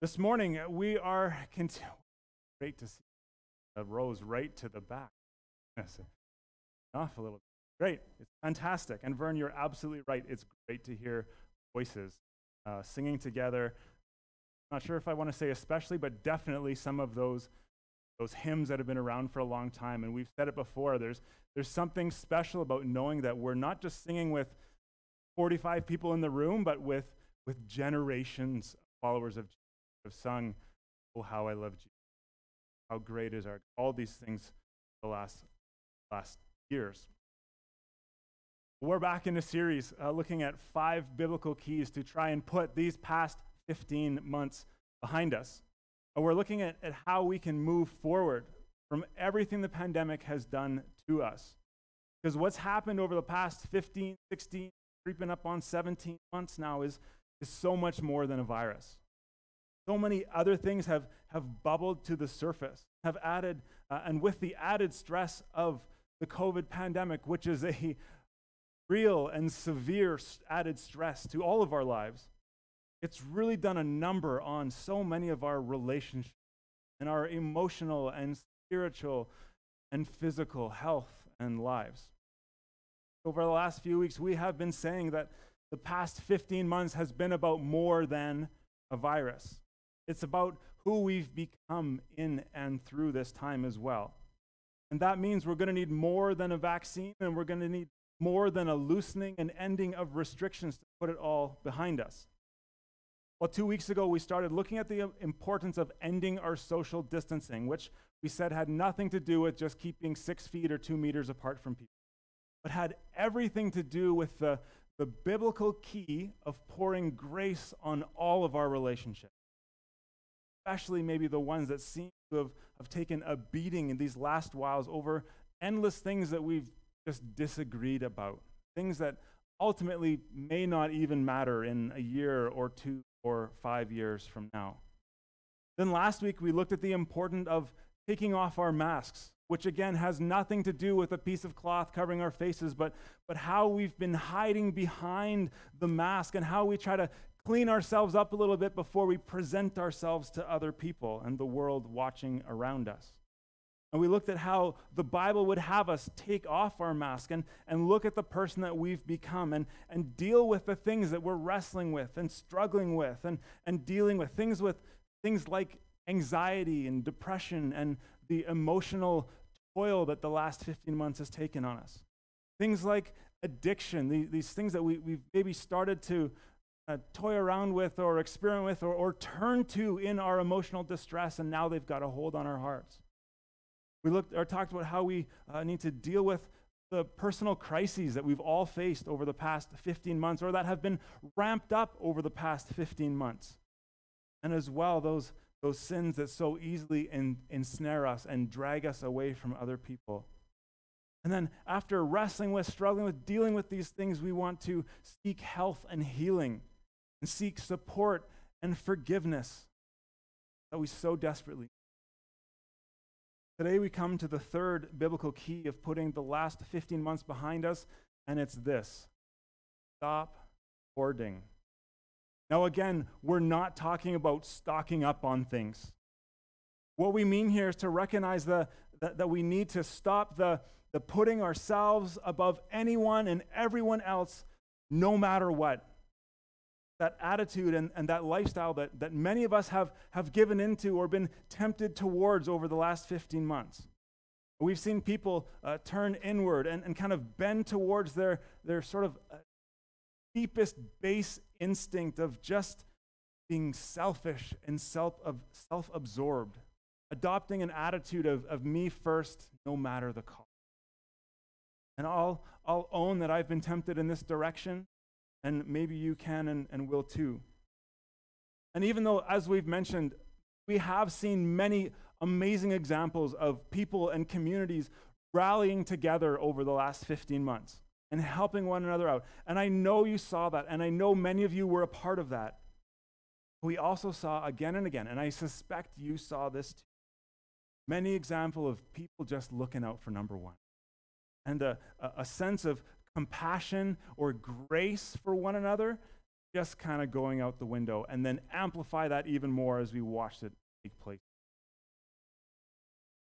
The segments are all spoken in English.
This morning, we are cont- great to see the rows right to the back. Off a little. Great. It's fantastic. And Vern, you're absolutely right. It's great to hear voices uh, singing together. Not sure if I want to say especially, but definitely some of those those hymns that have been around for a long time. And we've said it before. There's there's something special about knowing that we're not just singing with 45 people in the room, but with with generations of followers of Jesus have sung, Oh, how I love Jesus. How great is our all these things the last last years. We're back in a series uh, looking at five biblical keys to try and put these past 15 months behind us. And we're looking at, at how we can move forward from everything the pandemic has done to us. Because what's happened over the past 15, 16, creeping up on 17 months now is, is so much more than a virus. So many other things have, have bubbled to the surface, have added, uh, and with the added stress of the COVID pandemic, which is a, real and severe added stress to all of our lives, it's really done a number on so many of our relationships and our emotional and spiritual and physical health and lives. Over the last few weeks, we have been saying that the past 15 months has been about more than a virus. It's about who we've become in and through this time as well. And that means we're going to need more than a vaccine, and we're going to need more than a loosening and ending of restrictions to put it all behind us. Well, two weeks ago, we started looking at the um, importance of ending our social distancing, which we said had nothing to do with just keeping six feet or two meters apart from people, but had everything to do with the, the biblical key of pouring grace on all of our relationships, especially maybe the ones that seem to have, have taken a beating in these last whiles over endless things that we've just disagreed about, things that ultimately may not even matter in a year or two or five years from now. Then last week we looked at the importance of taking off our masks, which again has nothing to do with a piece of cloth covering our faces, but, but how we've been hiding behind the mask and how we try to clean ourselves up a little bit before we present ourselves to other people and the world watching around us. And we looked at how the Bible would have us take off our mask and, and look at the person that we've become and, and deal with the things that we're wrestling with and struggling with and, and dealing with things with things like anxiety and depression and the emotional toil that the last 15 months has taken on us. Things like addiction, these, these things that we, we've maybe started to uh, toy around with or experiment with or, or turn to in our emotional distress, and now they've got a hold on our hearts. We looked or talked about how we uh, need to deal with the personal crises that we've all faced over the past 15 months or that have been ramped up over the past 15 months. And as well, those, those sins that so easily en- ensnare us and drag us away from other people. And then, after wrestling with, struggling with, dealing with these things, we want to seek health and healing and seek support and forgiveness that we so desperately Today we come to the third biblical key of putting the last 15 months behind us, and it's this stop hoarding. Now, again, we're not talking about stocking up on things. What we mean here is to recognize the, that, that we need to stop the, the putting ourselves above anyone and everyone else, no matter what that attitude and, and that lifestyle that, that many of us have, have given into or been tempted towards over the last 15 months. We've seen people uh, turn inward and, and kind of bend towards their, their sort of uh, deepest base instinct of just being selfish and self, of self absorbed, adopting an attitude of, of me first, no matter the cost. And I'll, I'll own that I've been tempted in this direction and maybe you can and, and will too. And even though, as we've mentioned, we have seen many amazing examples of people and communities rallying together over the last 15 months and helping one another out. And I know you saw that, and I know many of you were a part of that. We also saw again and again, and I suspect you saw this too, many examples of people just looking out for number one. And a, a sense of compassion or grace for one another just kind of going out the window, and then amplify that even more as we watched it take place.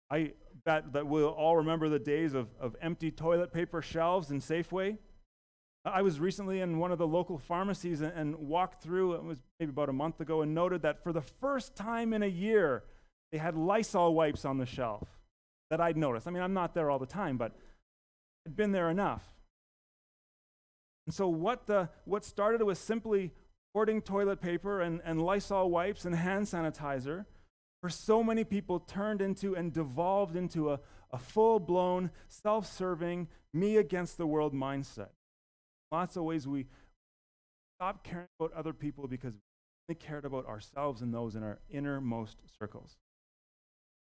I bet that we'll all remember the days of, of empty toilet paper shelves in Safeway. I was recently in one of the local pharmacies and, and, walked through, it was maybe about a month ago, and noted that for the first time in a year, they had Lysol wipes on the shelf that I'd noticed. I mean, I'm not there all the time, but I'd been there enough. And so, what, the, what started with simply hoarding toilet paper and, and Lysol wipes and hand sanitizer, for so many people turned into and devolved into a, a full blown, self serving, me against the world mindset. Lots of ways we stopped caring about other people because we only cared about ourselves and those in our innermost circles.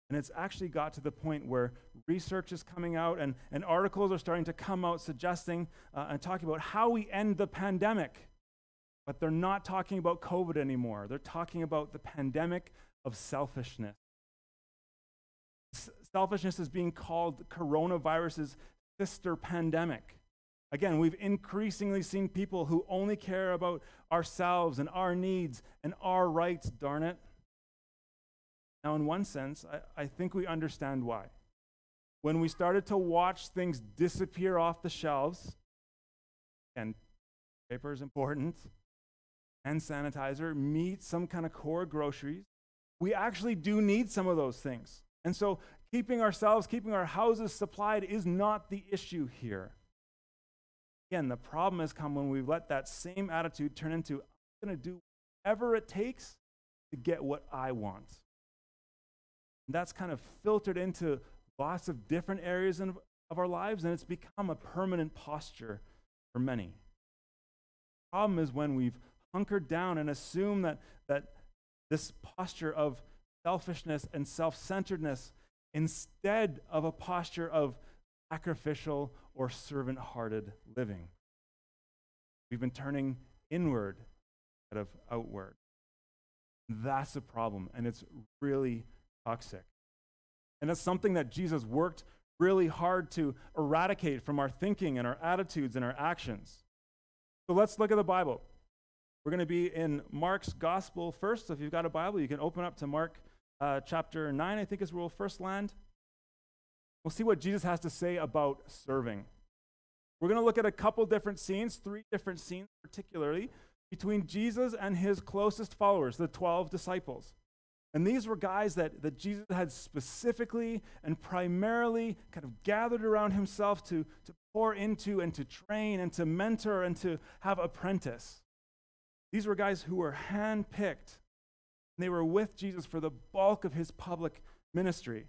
And it's actually got to the point where research is coming out and, and articles are starting to come out suggesting uh, and talking about how we end the pandemic. But they're not talking about COVID anymore. They're talking about the pandemic of selfishness. S- selfishness is being called coronavirus's sister pandemic. Again, we've increasingly seen people who only care about ourselves and our needs and our rights, darn it. Now, in one sense, I, I think we understand why. When we started to watch things disappear off the shelves, and paper is important, and sanitizer, meat, some kind of core groceries, we actually do need some of those things. And so, keeping ourselves, keeping our houses supplied is not the issue here. Again, the problem has come when we let that same attitude turn into, I'm going to do whatever it takes to get what I want. And that's kind of filtered into lots of different areas in, of our lives, and it's become a permanent posture for many. The problem is when we've hunkered down and assumed that, that this posture of selfishness and self centeredness instead of a posture of sacrificial or servant hearted living. We've been turning inward instead of outward. That's a problem, and it's really toxic. And it's something that Jesus worked really hard to eradicate from our thinking and our attitudes and our actions. So let's look at the Bible. We're going to be in Mark's gospel first. So if you've got a Bible, you can open up to Mark uh, chapter 9, I think is where we'll first land. We'll see what Jesus has to say about serving. We're going to look at a couple different scenes, three different scenes particularly, between Jesus and his closest followers, the 12 disciples. And these were guys that, that Jesus had specifically and primarily kind of gathered around himself to, to pour into and to train and to mentor and to have apprentice. These were guys who were handpicked. And they were with Jesus for the bulk of his public ministry.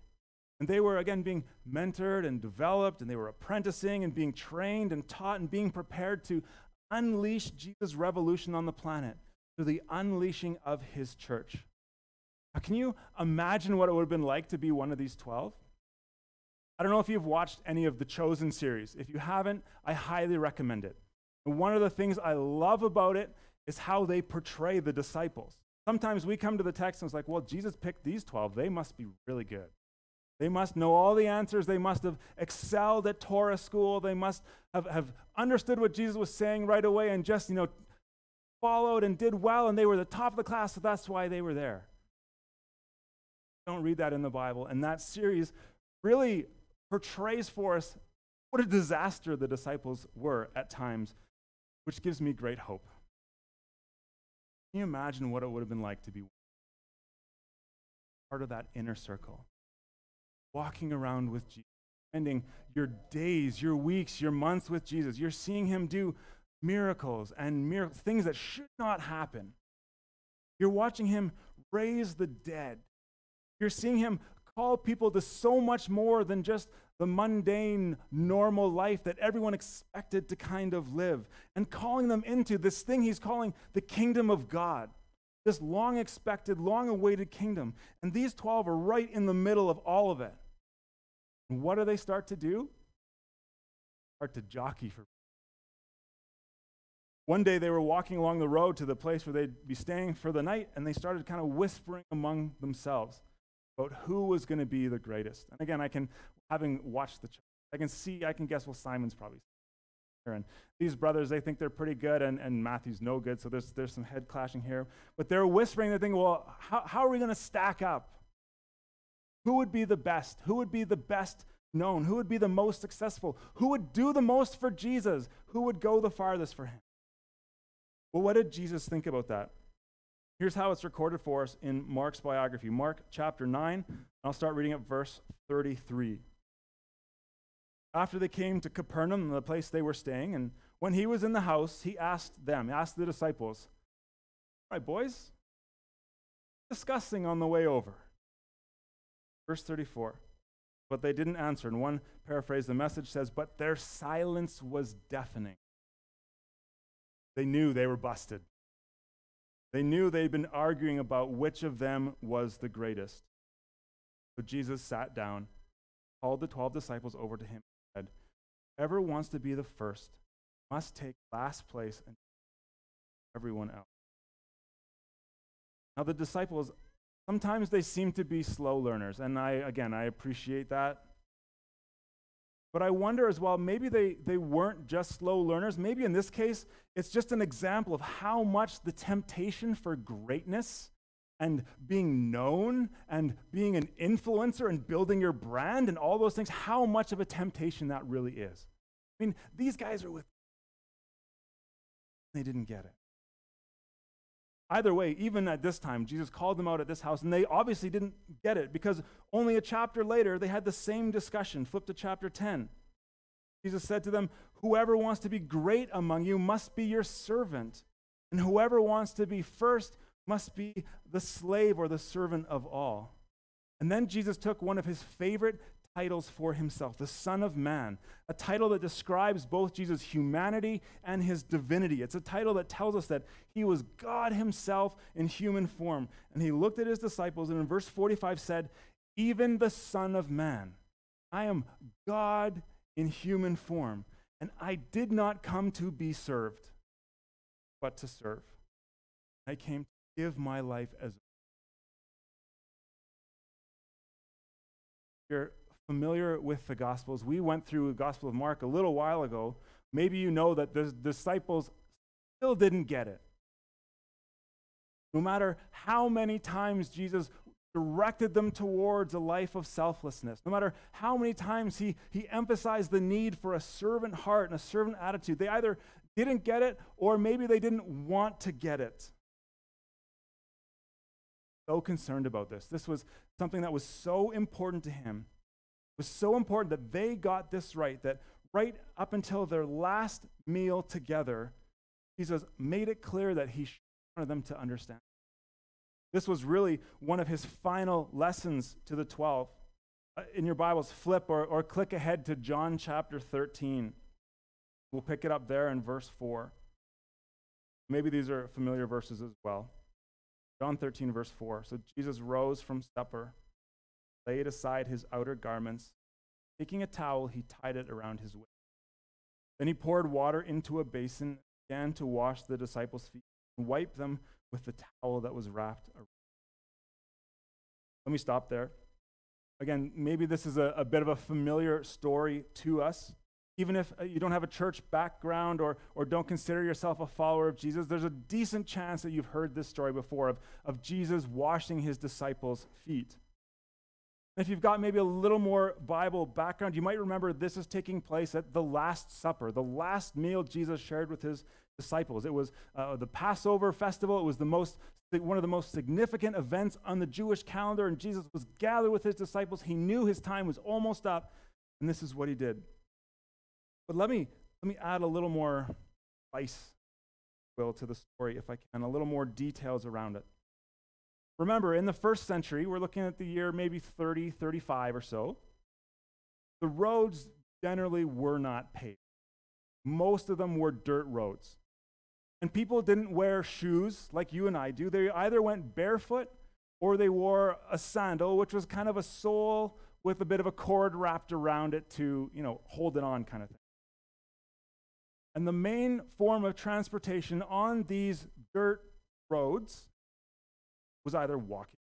And they were, again, being mentored and developed, and they were apprenticing and being trained and taught and being prepared to unleash Jesus' revolution on the planet through the unleashing of his church. Now, can you imagine what it would have been like to be one of these 12? I don't know if you've watched any of the Chosen series. If you haven't, I highly recommend it. And one of the things I love about it is how they portray the disciples. Sometimes we come to the text and it's like, well, Jesus picked these 12. They must be really good. They must know all the answers. They must have excelled at Torah school. They must have, have understood what Jesus was saying right away and just, you know, followed and did well, and they were the top of the class, so that's why they were there don't read that in the Bible. And that series really portrays for us what a disaster the disciples were at times, which gives me great hope. Can you imagine what it would have been like to be part of that inner circle? Walking around with Jesus, spending your days, your weeks, your months with Jesus. You're seeing him do miracles and mir- things that should not happen. You're watching him raise the dead. You're seeing him call people to so much more than just the mundane, normal life that everyone expected to kind of live, and calling them into this thing he's calling the kingdom of God, this long expected, long awaited kingdom. And these 12 are right in the middle of all of it. And what do they start to do? Start to jockey for. One day they were walking along the road to the place where they'd be staying for the night, and they started kind of whispering among themselves about who was going to be the greatest. And again, I can, having watched the church, I can see, I can guess, well, Simon's probably. Here. And these brothers, they think they're pretty good, and, and Matthew's no good, so there's, there's some head clashing here. But they're whispering, they're thinking, well, how, how are we going to stack up? Who would be the best? Who would be the best known? Who would be the most successful? Who would do the most for Jesus? Who would go the farthest for him? Well, what did Jesus think about that? Here's how it's recorded for us in Mark's biography Mark chapter 9. I'll start reading at verse 33. After they came to Capernaum, the place they were staying, and when he was in the house, he asked them, asked the disciples, All right, boys, discussing on the way over. Verse 34. But they didn't answer. And one paraphrase, the message says, But their silence was deafening. They knew they were busted. They knew they'd been arguing about which of them was the greatest. So Jesus sat down, called the 12 disciples over to him, and said, Whoever wants to be the first must take last place and everyone else. Now, the disciples, sometimes they seem to be slow learners, and I, again, I appreciate that. But I wonder as well, maybe they, they weren't just slow learners. Maybe in this case, it's just an example of how much the temptation for greatness and being known and being an influencer and building your brand and all those things, how much of a temptation that really is. I mean, these guys are with, they didn't get it. Either way, even at this time, Jesus called them out at this house, and they obviously didn't get it because only a chapter later they had the same discussion. Flip to chapter 10. Jesus said to them, Whoever wants to be great among you must be your servant, and whoever wants to be first must be the slave or the servant of all. And then Jesus took one of his favorite titles for himself, the Son of Man, a title that describes both Jesus' humanity and his divinity. It's a title that tells us that he was God himself in human form. And he looked at his disciples and in verse 45 said, Even the Son of Man, I am God in human form, and I did not come to be served, but to serve. I came to give my life as you're familiar with the Gospels, we went through the Gospel of Mark a little while ago. Maybe you know that the disciples still didn't get it. No matter how many times Jesus directed them towards a life of selflessness, no matter how many times he, he emphasized the need for a servant heart and a servant attitude, they either didn't get it or maybe they didn't want to get it. So concerned about this. This was something that was so important to him was so important that they got this right, that right up until their last meal together, Jesus made it clear that he wanted them to understand. This was really one of his final lessons to the 12. Uh, in your Bibles, flip or, or click ahead to John chapter 13. We'll pick it up there in verse 4. Maybe these are familiar verses as well. John 13, verse 4. So Jesus rose from supper laid aside his outer garments. Taking a towel, he tied it around his waist. Then he poured water into a basin, and began to wash the disciples' feet, and wipe them with the towel that was wrapped around. Let me stop there. Again, maybe this is a, a bit of a familiar story to us. Even if uh, you don't have a church background or, or don't consider yourself a follower of Jesus, there's a decent chance that you've heard this story before of, of Jesus washing his disciples' feet. If you've got maybe a little more Bible background, you might remember this is taking place at the Last Supper, the last meal Jesus shared with his disciples. It was uh, the Passover festival. It was the most, one of the most significant events on the Jewish calendar, and Jesus was gathered with his disciples. He knew his time was almost up, and this is what he did. But let me, let me add a little more spice, will, to the story, if I can, a little more details around it. Remember, in the first century, we're looking at the year maybe 30, 35 or so, the roads generally were not paved. Most of them were dirt roads. And people didn't wear shoes like you and I do. They either went barefoot or they wore a sandal, which was kind of a sole with a bit of a cord wrapped around it to, you know, hold it on kind of thing. And the main form of transportation on these dirt roads was either walking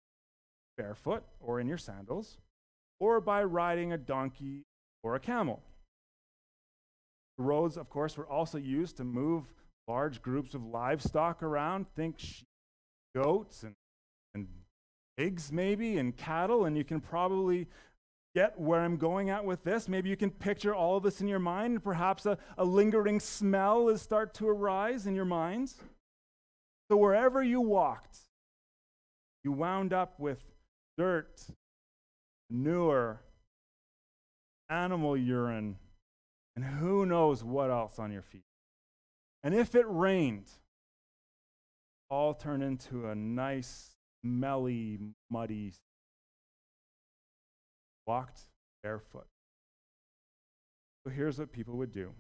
barefoot or in your sandals, or by riding a donkey or a camel. The roads, of course, were also used to move large groups of livestock around. Think sheep, goats, and, and pigs, maybe, and cattle. And you can probably get where I'm going at with this. Maybe you can picture all of this in your mind. Perhaps a, a lingering smell is start to arise in your minds. So wherever you walked, you wound up with dirt, manure, animal urine, and who knows what else on your feet. And if it rained, all turned into a nice, smelly, muddy, walked barefoot. So here's what people would do.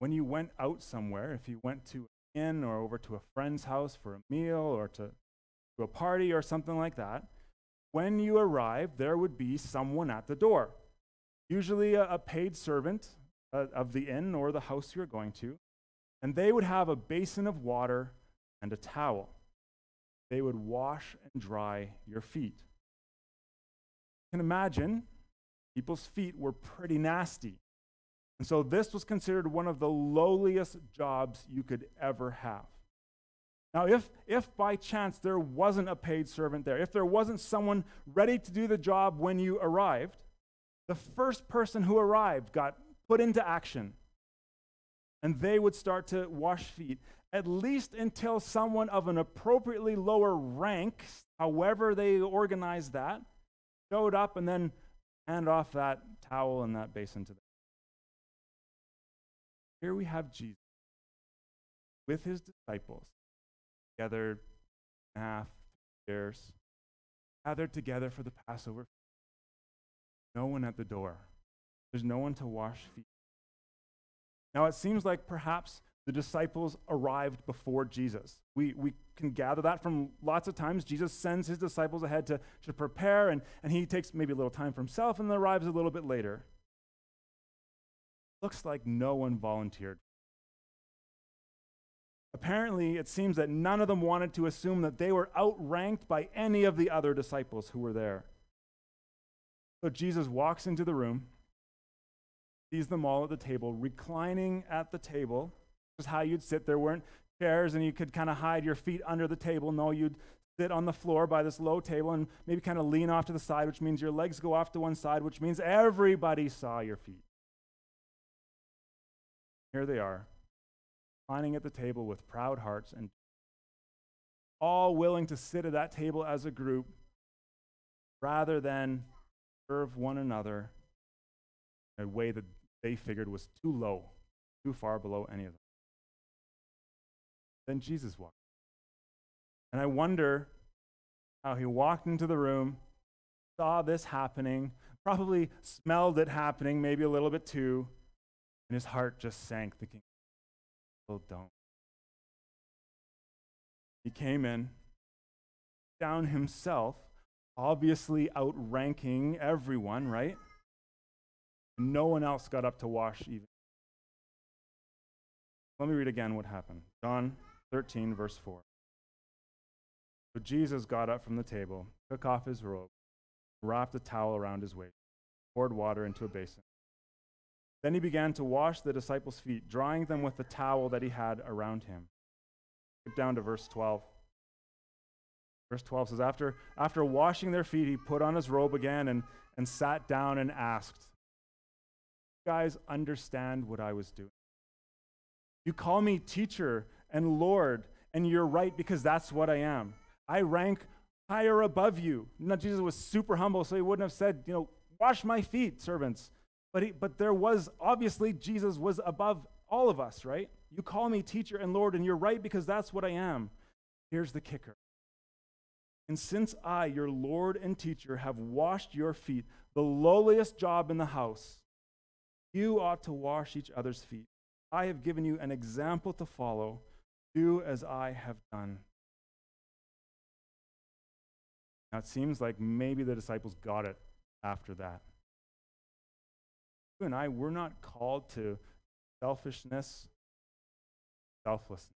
When you went out somewhere, if you went to an inn or over to a friend's house for a meal or to, to a party or something like that, when you arrived, there would be someone at the door, usually a, a paid servant uh, of the inn or the house you're going to, and they would have a basin of water and a towel. They would wash and dry your feet. You can imagine people's feet were pretty nasty. And so this was considered one of the lowliest jobs you could ever have. Now, if, if by chance there wasn't a paid servant there, if there wasn't someone ready to do the job when you arrived, the first person who arrived got put into action. And they would start to wash feet, at least until someone of an appropriately lower rank, however they organized that, showed up and then hand off that towel and that basin to them. Here we have Jesus with his disciples together half years gathered together for the Passover. No one at the door. There's no one to wash feet. Now it seems like perhaps the disciples arrived before Jesus. We, we can gather that from lots of times. Jesus sends his disciples ahead to, to prepare, and, and he takes maybe a little time for himself and then arrives a little bit later. Looks like no one volunteered. Apparently, it seems that none of them wanted to assume that they were outranked by any of the other disciples who were there. So Jesus walks into the room, sees them all at the table, reclining at the table This is how you'd sit. There weren't chairs and you could kind of hide your feet under the table. No, you'd sit on the floor by this low table and maybe kind of lean off to the side, which means your legs go off to one side, which means everybody saw your feet. Here they are, reclining at the table with proud hearts and all willing to sit at that table as a group rather than serve one another in a way that they figured was too low, too far below any of them. Then Jesus walked. And I wonder how he walked into the room, saw this happening, probably smelled it happening, maybe a little bit too, and his heart just sank, thinking, Oh, don't. He came in, down himself, obviously outranking everyone, right? No one else got up to wash even. Let me read again what happened. John 13, verse 4. So Jesus got up from the table, took off his robe, wrapped a towel around his waist, poured water into a basin. Then he began to wash the disciples' feet, drying them with the towel that he had around him. Skip down to verse 12. Verse 12 says, after, after washing their feet, he put on his robe again and, and sat down and asked, You guys understand what I was doing? You call me teacher and Lord, and you're right because that's what I am. I rank higher above you. Now, Jesus was super humble, so he wouldn't have said, you know, wash my feet, servants. But, he, but there was, obviously, Jesus was above all of us, right? You call me teacher and Lord, and you're right because that's what I am. Here's the kicker. And since I, your Lord and teacher, have washed your feet, the lowliest job in the house, you ought to wash each other's feet. I have given you an example to follow do as I have done. Now it seems like maybe the disciples got it after that. You and I, we're not called to selfishness, selflessness.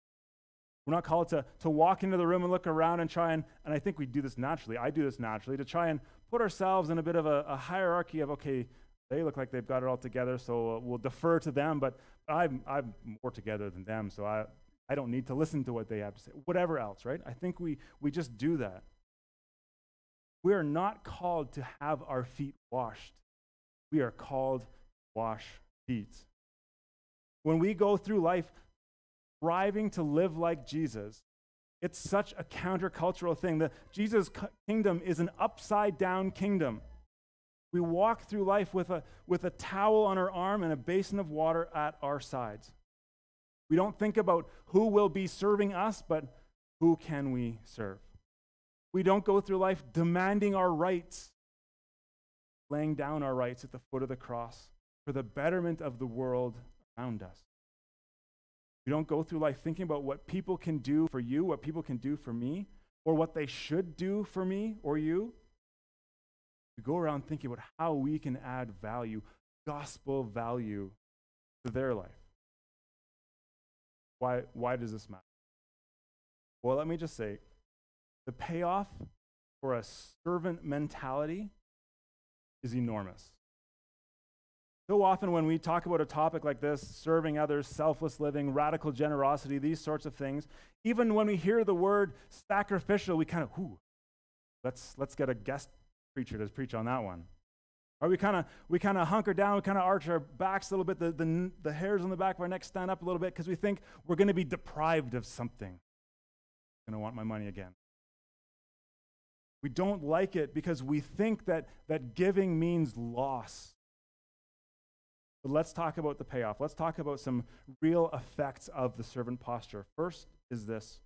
We're not called to, to walk into the room and look around and try and, and I think we do this naturally. I do this naturally, to try and put ourselves in a bit of a, a hierarchy of, okay, They look like they've got it all together, so uh, we'll defer to them, but I'm, I'm more together than them, so I, I don't need to listen to what they have to say. Whatever else, right? I think we, we just do that. We are not called to have our feet washed. We are called wash feet. When we go through life striving to live like Jesus, it's such a countercultural thing. The Jesus kingdom is an upside down kingdom. We walk through life with a, with a towel on our arm and a basin of water at our sides. We don't think about who will be serving us, but who can we serve? We don't go through life demanding our rights, laying down our rights at the foot of the cross for the betterment of the world around us. We don't go through life thinking about what people can do for you, what people can do for me, or what they should do for me or you. We go around thinking about how we can add value, gospel value, to their life. Why, why does this matter? Well, let me just say the payoff for a servant mentality is enormous. So often, when we talk about a topic like this, serving others, selfless living, radical generosity, these sorts of things, even when we hear the word sacrificial, we kind of, whoo, let's, let's get a guest preacher to preach on that one. Or we kind of we kind of hunker down, we kind of arch our backs a little bit, the, the, the hairs on the back of our neck stand up a little bit because we think we're going to be deprived of something. I'm going to want my money again. We don't like it because we think that, that giving means loss. But let's talk about the payoff. Let's talk about some real effects of the servant posture. First is this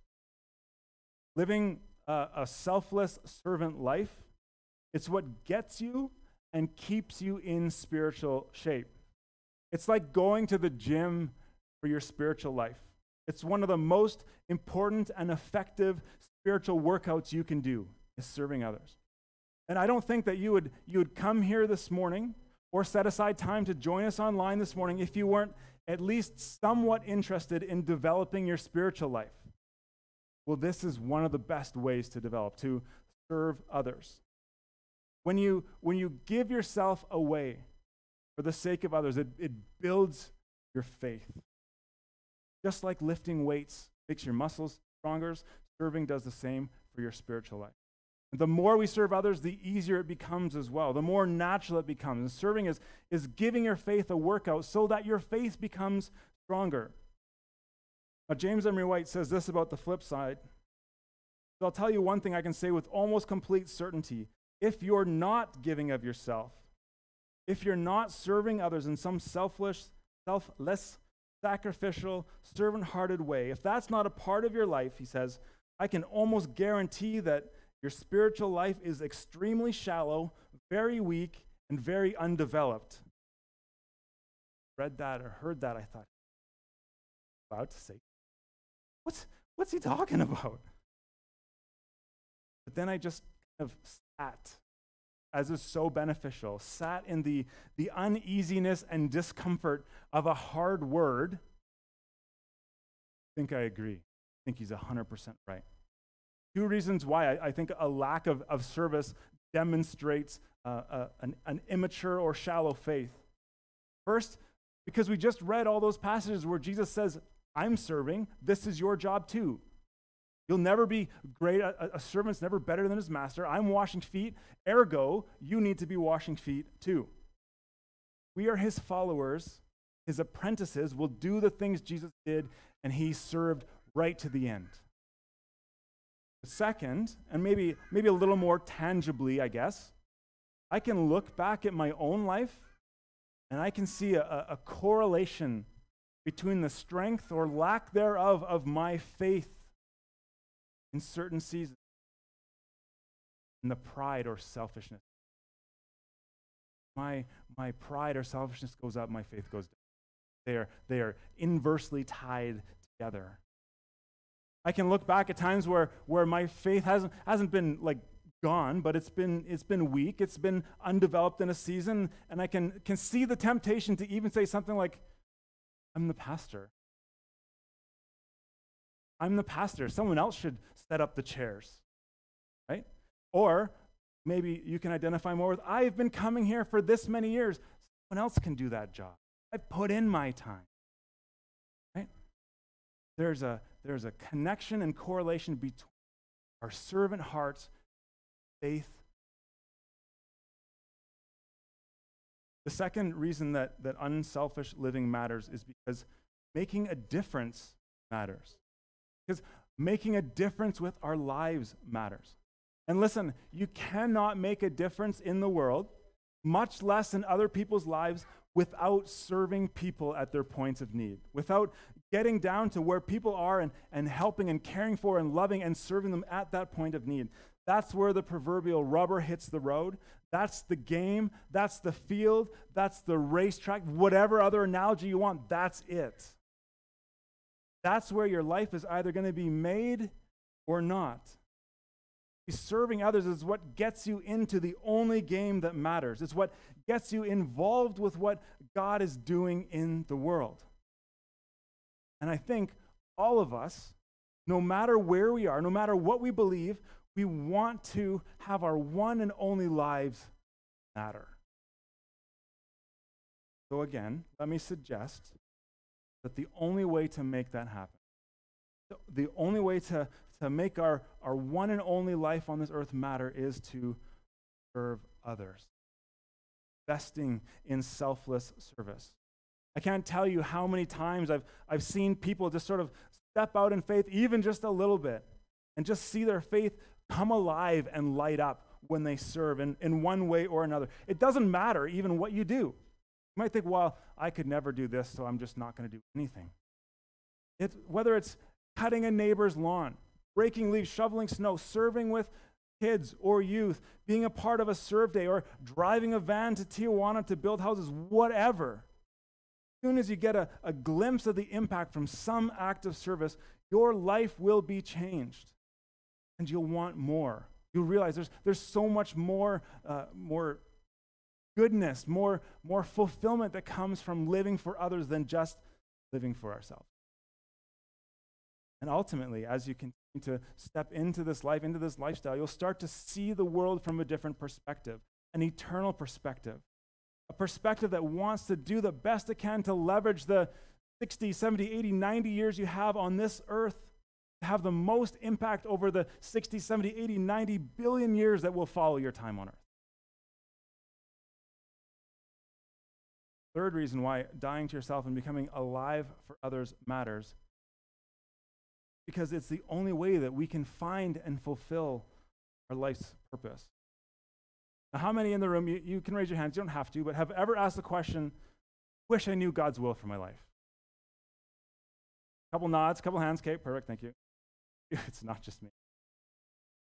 living a, a selfless servant life, it's what gets you and keeps you in spiritual shape. It's like going to the gym for your spiritual life. It's one of the most important and effective spiritual workouts you can do is serving others. And I don't think that you would you would come here this morning or set aside time to join us online this morning if you weren't at least somewhat interested in developing your spiritual life. Well, this is one of the best ways to develop, to serve others. When you, when you give yourself away for the sake of others, it, it builds your faith. Just like lifting weights makes your muscles stronger, serving does the same for your spiritual life. The more we serve others, the easier it becomes as well, the more natural it becomes. And serving is, is giving your faith a workout so that your faith becomes stronger. Now, James Emery White says this about the flip side. I'll tell you one thing I can say with almost complete certainty if you're not giving of yourself, if you're not serving others in some selfless, selfless, sacrificial, servant hearted way, if that's not a part of your life, he says, I can almost guarantee that your spiritual life is extremely shallow, very weak, and very undeveloped. Read that or heard that, I thought, about to say, what's, what's he talking about? But then I just kind of sat, as is so beneficial, sat in the, the uneasiness and discomfort of a hard word, I think I agree. I think he's 100% right. Two reasons why I, I think a lack of, of service demonstrates uh, uh, an, an immature or shallow faith. First, because we just read all those passages where Jesus says, I'm serving, this is your job too. You'll never be great. A, a, servant's never better than his master. I'm washing feet. Ergo, you need to be washing feet too. We are his followers. His apprentices will do the things Jesus did, and he served right to the end. Second, and maybe, maybe a little more tangibly, I guess, I can look back at my own life and I can see a, a correlation between the strength or lack thereof of my faith in certain seasons and the pride or selfishness. My, my pride or selfishness goes up, my faith goes down. They are, they are inversely tied together. I can look back at times where, where my faith hasn't, hasn't been like gone, but it's been, it's been weak, it's been undeveloped in a season, and I can, can see the temptation to even say something like, I'm the pastor. I'm the pastor. Someone else should set up the chairs, right? Or maybe you can identify more with, I've been coming here for this many years. Someone else can do that job. I put in my time. There's a, there's a connection and correlation between our servant hearts, faith. The second reason that, that unselfish living matters is because making a difference matters. Because making a difference with our lives matters. And listen, you cannot make a difference in the world, much less in other people's lives, without serving people at their points of need, without getting down to where people are and, and helping and caring for and loving and serving them at that point of need. That's where the proverbial rubber hits the road. That's the game. That's the field. That's the racetrack. Whatever other analogy you want, that's it. That's where your life is either going to be made or not. Serving others is what gets you into the only game that matters. It's what gets you involved with what God is doing in the world. And I think all of us, no matter where we are, no matter what we believe, we want to have our one and only lives matter. So, again, let me suggest that the only way to make that happen, the only way to, to make our, our one and only life on this earth matter is to serve others, investing in selfless service. I can't tell you how many times I've, I've seen people just sort of step out in faith, even just a little bit, and just see their faith come alive and light up when they serve in, in one way or another. It doesn't matter even what you do. You might think, well, I could never do this, so I'm just not going to do anything. It, whether it's cutting a neighbor's lawn, breaking leaves, shoveling snow, serving with kids or youth, being a part of a serve day, or driving a van to Tijuana to build houses, whatever. As soon as you get a, a glimpse of the impact from some act of service, your life will be changed. And you'll want more. You'll realize there's, there's so much more, uh, more goodness, more, more fulfillment that comes from living for others than just living for ourselves. And ultimately, as you continue to step into this life, into this lifestyle, you'll start to see the world from a different perspective, an eternal perspective, a perspective that wants to do the best it can to leverage the 60, 70, 80, 90 years you have on this earth to have the most impact over the 60, 70, 80, 90 billion years that will follow your time on earth. Third reason why dying to yourself and becoming alive for others matters because it's the only way that we can find and fulfill our life's purpose. How many in the room, you, you can raise your hands, you don't have to, but have ever asked the question, wish I knew God's will for my life? A Couple nods, a couple hands, okay, perfect, thank you. It's not just me.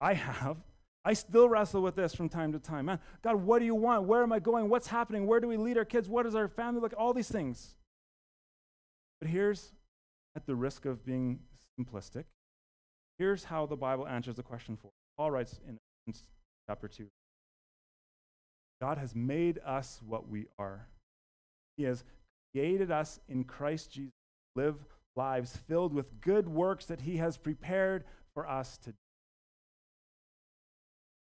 I have. I still wrestle with this from time to time. Man, God, what do you want? Where am I going? What's happening? Where do we lead our kids? What does our family look? All these things. But here's, at the risk of being simplistic, here's how the Bible answers the question for. Paul writes in chapter 2 God has made us what we are. He has created us in Christ Jesus to live lives filled with good works that He has prepared for us to do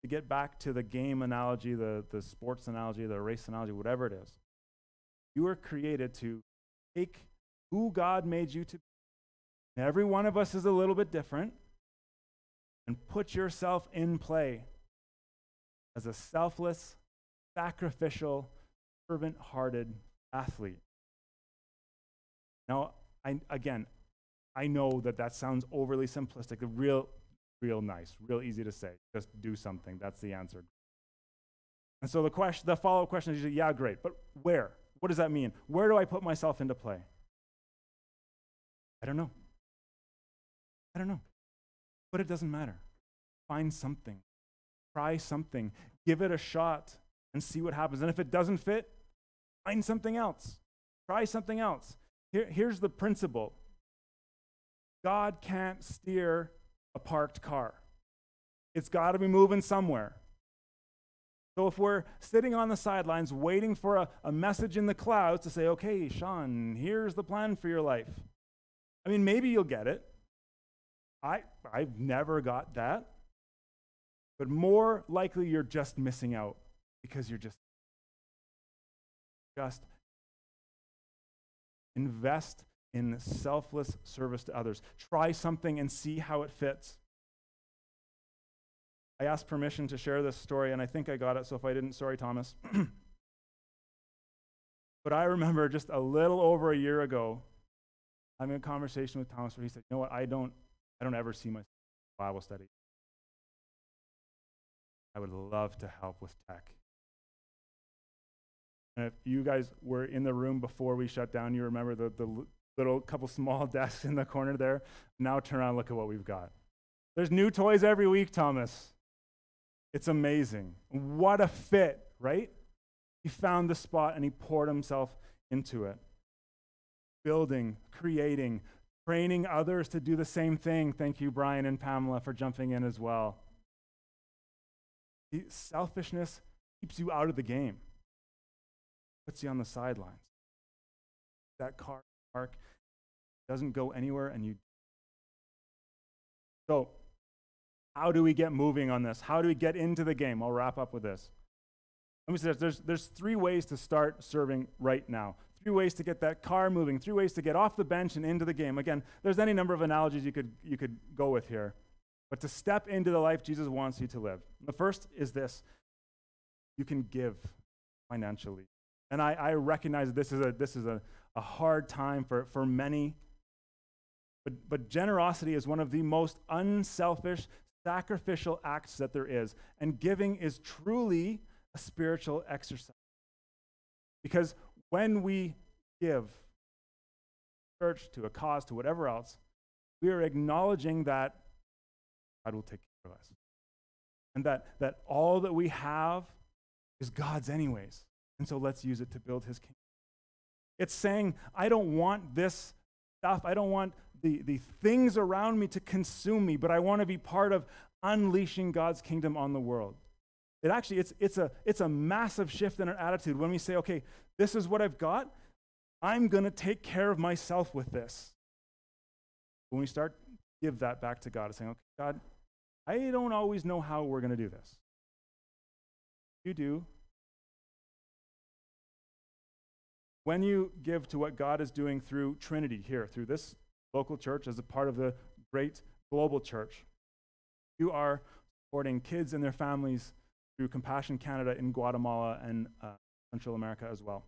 to get back to the game analogy, the, the sports analogy, the race analogy, whatever it is, you were created to take who God made you to be. And every one of us is a little bit different. And put yourself in play as a selfless, sacrificial, servant hearted athlete. Now, I, again, I know that that sounds overly simplistic. Real real nice, real easy to say. Just do something. That's the answer. And so the question, the follow-up question is usually, yeah, great, but where? What does that mean? Where do I put myself into play? I don't know. I don't know. But it doesn't matter. Find something. Try something. Give it a shot and see what happens. And if it doesn't fit, find something else. Try something else. Here, here's the principle God can't steer a parked car. It's got to be moving somewhere. So if we're sitting on the sidelines waiting for a, a message in the clouds to say, okay, Sean, here's the plan for your life. I mean, maybe you'll get it. I, I've never got that. But more likely, you're just missing out because you're just just invest in selfless service to others. Try something and see how it fits. I asked permission to share this story, and I think I got it, so if I didn't, sorry, Thomas. but I remember just a little over a year ago having a conversation with Thomas where he said, You know what? I don't, I don't ever see my Bible study. I would love to help with tech. And if you guys were in the room before we shut down, you remember the, the little couple small desks in the corner there. Now turn around look at what we've got. There's new toys every week, Thomas. It's amazing. What a fit, right? He found the spot and he poured himself into it. Building, creating, training others to do the same thing. Thank you, Brian and Pamela, for jumping in as well. Selfishness keeps you out of the game, puts you on the sidelines. That car park doesn't go anywhere, and you. So, how do we get moving on this? How do we get into the game? I'll wrap up with this. Let me say this. There's, there's three ways to start serving right now. Three ways to get that car moving. Three ways to get off the bench and into the game. Again, there's any number of analogies you could, you could go with here but to step into the life Jesus wants you to live. The first is this you can give financially. And I, I recognize this is, a, this is a, a hard time for, for many. But, but generosity is one of the most unselfish, sacrificial acts that there is. And giving is truly a spiritual exercise. Because when we give, church, to a cause, to whatever else, we are acknowledging that God will take care of us. And that, that all that we have is God's, anyways. And so let's use it to build his kingdom. It's saying, I don't want this stuff. I don't want the, the things around me to consume me, but I want to be part of unleashing God's kingdom on the world. It actually, it's, it's, a, it's a massive shift in our attitude when we say, okay, this is what I've got. I'm going to take care of myself with this. When we start give that back to God and saying, okay, God, I don't always know how we're going to do this. You do. When you give to what God is doing through Trinity here, through this local church as a part of the great global church, you are supporting kids and their families through Compassion Canada in Guatemala and uh, Central America as well.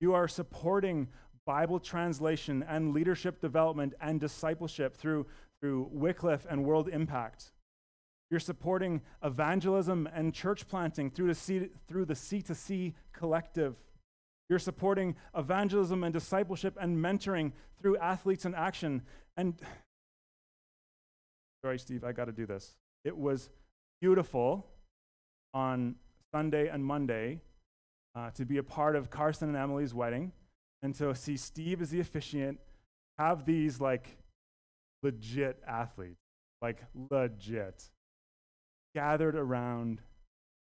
You are supporting Bible translation and leadership development and discipleship through through Wycliffe and World Impact. You're supporting evangelism and church planting through the C, through the C2C collective. You're supporting evangelism and discipleship and mentoring through Athletes in Action. And sorry, Steve, I got to do this. It was beautiful on Sunday and Monday uh, to be a part of Carson and Emily's wedding and to see Steve as the officiant have these like legit athletes, like legit, gathered around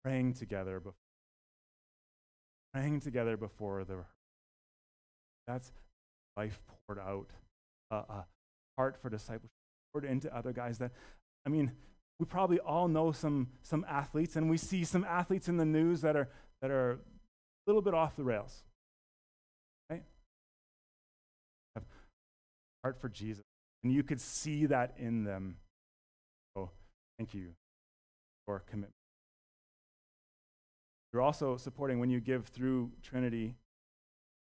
praying together before, praying together before the that's life poured out, uh, a heart for discipleship poured into other guys that, I mean, we probably all know some, some athletes, and we see some athletes in the news that are, that are a little bit off the rails. Right? Have heart for Jesus. And you could see that in them. So thank you for commitment. You're also supporting, when you give through Trinity,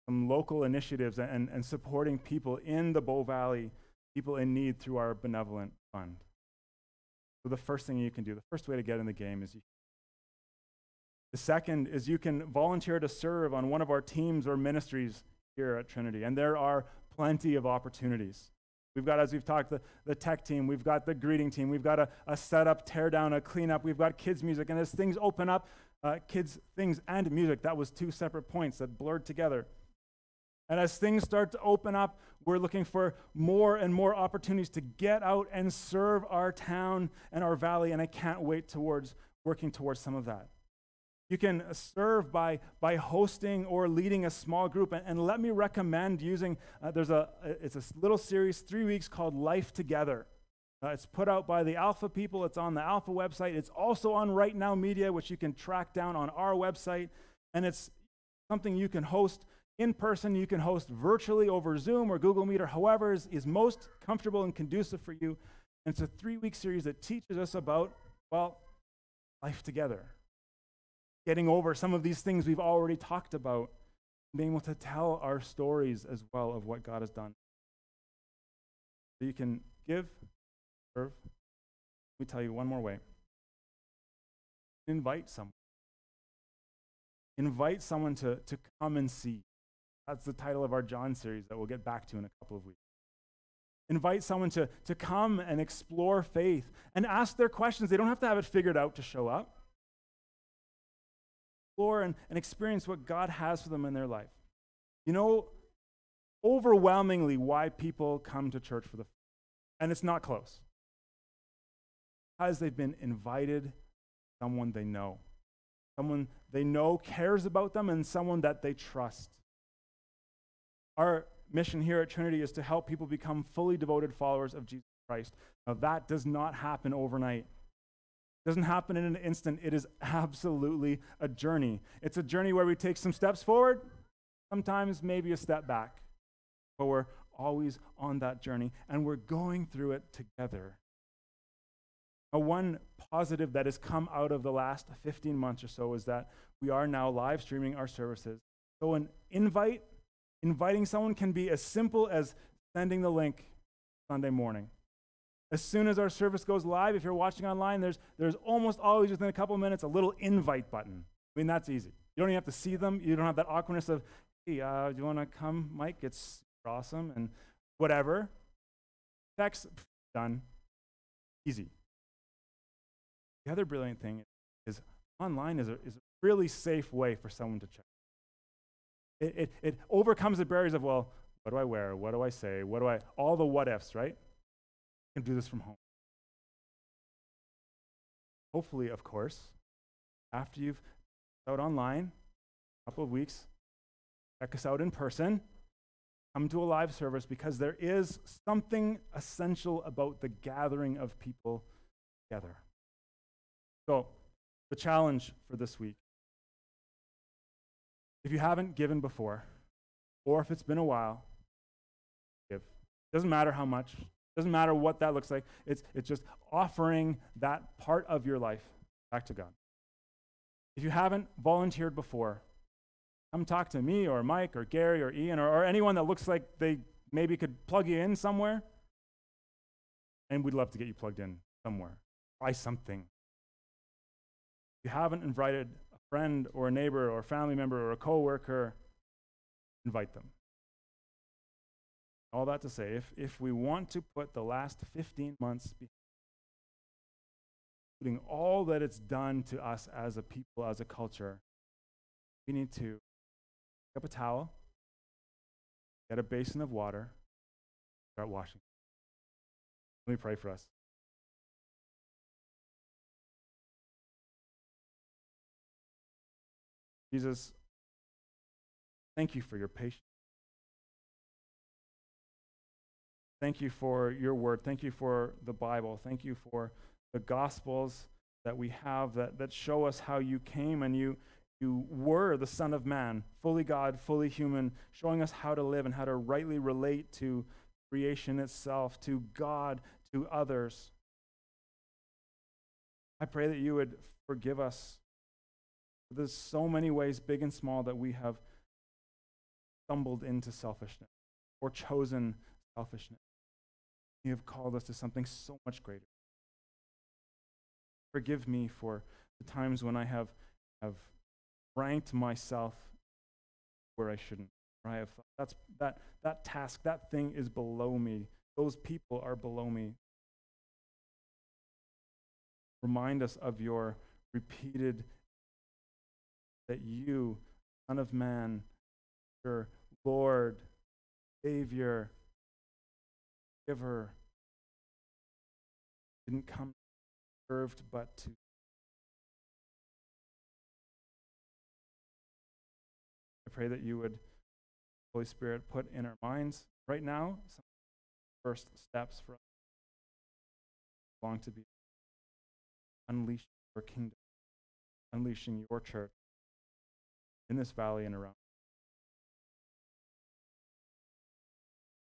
some local initiatives and, and supporting people in the Bow Valley, people in need through our benevolent fund. So the first thing you can do, the first way to get in the game is you the second is you can volunteer to serve on one of our teams or ministries here at Trinity. And there are plenty of opportunities. We've got, as we've talked, the, the tech team, we've got the greeting team, we've got a, a setup, tear down, a cleanup, we've got kids' music. And as things open up, uh, kids, things, and music, that was two separate points that blurred together. And as things start to open up, we're looking for more and more opportunities to get out and serve our town and our valley. And I can't wait towards working towards some of that. You can serve by, by hosting or leading a small group. And, and let me recommend using, uh, there's a, it's a little series, three weeks called Life Together. Uh, it's put out by the Alpha people. It's on the Alpha website. It's also on Right Now Media, which you can track down on our website. And it's something you can host in person, you can host virtually over Zoom or Google Meet or however is, is most comfortable and conducive for you. And it's a three week series that teaches us about, well, life together, getting over some of these things we've already talked about, being able to tell our stories as well of what God has done. So you can give, serve. Let me tell you one more way. Invite someone. Invite someone to, to come and see. That's the title of our John series that we'll get back to in a couple of weeks. Invite someone to, to come and explore faith and ask their questions. They don't have to have it figured out to show up. Explore and, and experience what God has for them in their life. You know, overwhelmingly, why people come to church for the and it's not close. Because they've been invited someone they know. Someone they know cares about them and someone that they trust. Our mission here at Trinity is to help people become fully devoted followers of Jesus Christ. Now, that does not happen overnight. Doesn't happen in an instant. It is absolutely a journey. It's a journey where we take some steps forward, sometimes maybe a step back, but we're always on that journey and we're going through it together. Now, one positive that has come out of the last 15 months or so is that we are now live streaming our services. So, an invite, inviting someone can be as simple as sending the link Sunday morning. As soon as our service goes live, if you're watching online, there's, there's almost always within a couple minutes a little invite button. I mean, that's easy. You don't even have to see them. You don't have that awkwardness of, hey, uh, do you want to come, Mike? It's awesome and whatever. Text, done. Easy. The other brilliant thing is online is a, is a really safe way for someone to check. It, it, it overcomes the barriers of, well, what do I wear? What do I say? What do I, all the what ifs, right? You can do this from home. Hopefully, of course, after you've out online, a couple of weeks, check us out in person, come to a live service because there is something essential about the gathering of people together. So, the challenge for this week if you haven't given before, or if it's been a while, give. Doesn't matter how much, doesn't matter what that looks like. It's, it's just offering that part of your life back to God. If you haven't volunteered before, come talk to me or Mike or Gary or Ian or, or anyone that looks like they maybe could plug you in somewhere. And we'd love to get you plugged in somewhere. Try something you haven't invited a friend or a neighbor or a family member or a coworker, invite them. All that to say, if, if we want to put the last 15 months behind, including all that it's done to us as a people, as a culture, we need to pick up a towel, get a basin of water, start washing. Let me pray for us. Jesus, thank you for your patience. Thank you for your word. Thank you for the Bible. Thank you for the Gospels that we have that, that show us how you came and you, you were the Son of Man, fully God, fully human, showing us how to live and how to rightly relate to creation itself, to God, to others. I pray that you would forgive us there's so many ways, big and small, that we have stumbled into selfishness or chosen selfishness. You have called us to something so much greater. Forgive me for the times when I have, have ranked myself where I shouldn't. Where I have thought, that's, that, that task, that thing is below me. Those people are below me. Remind us of your repeated that you, Son of Man, your Lord, Savior, Giver, didn't come served but to I pray that you would, Holy Spirit, put in our minds right now some first steps for us long to be unleashing your kingdom, unleashing your church in this valley and around.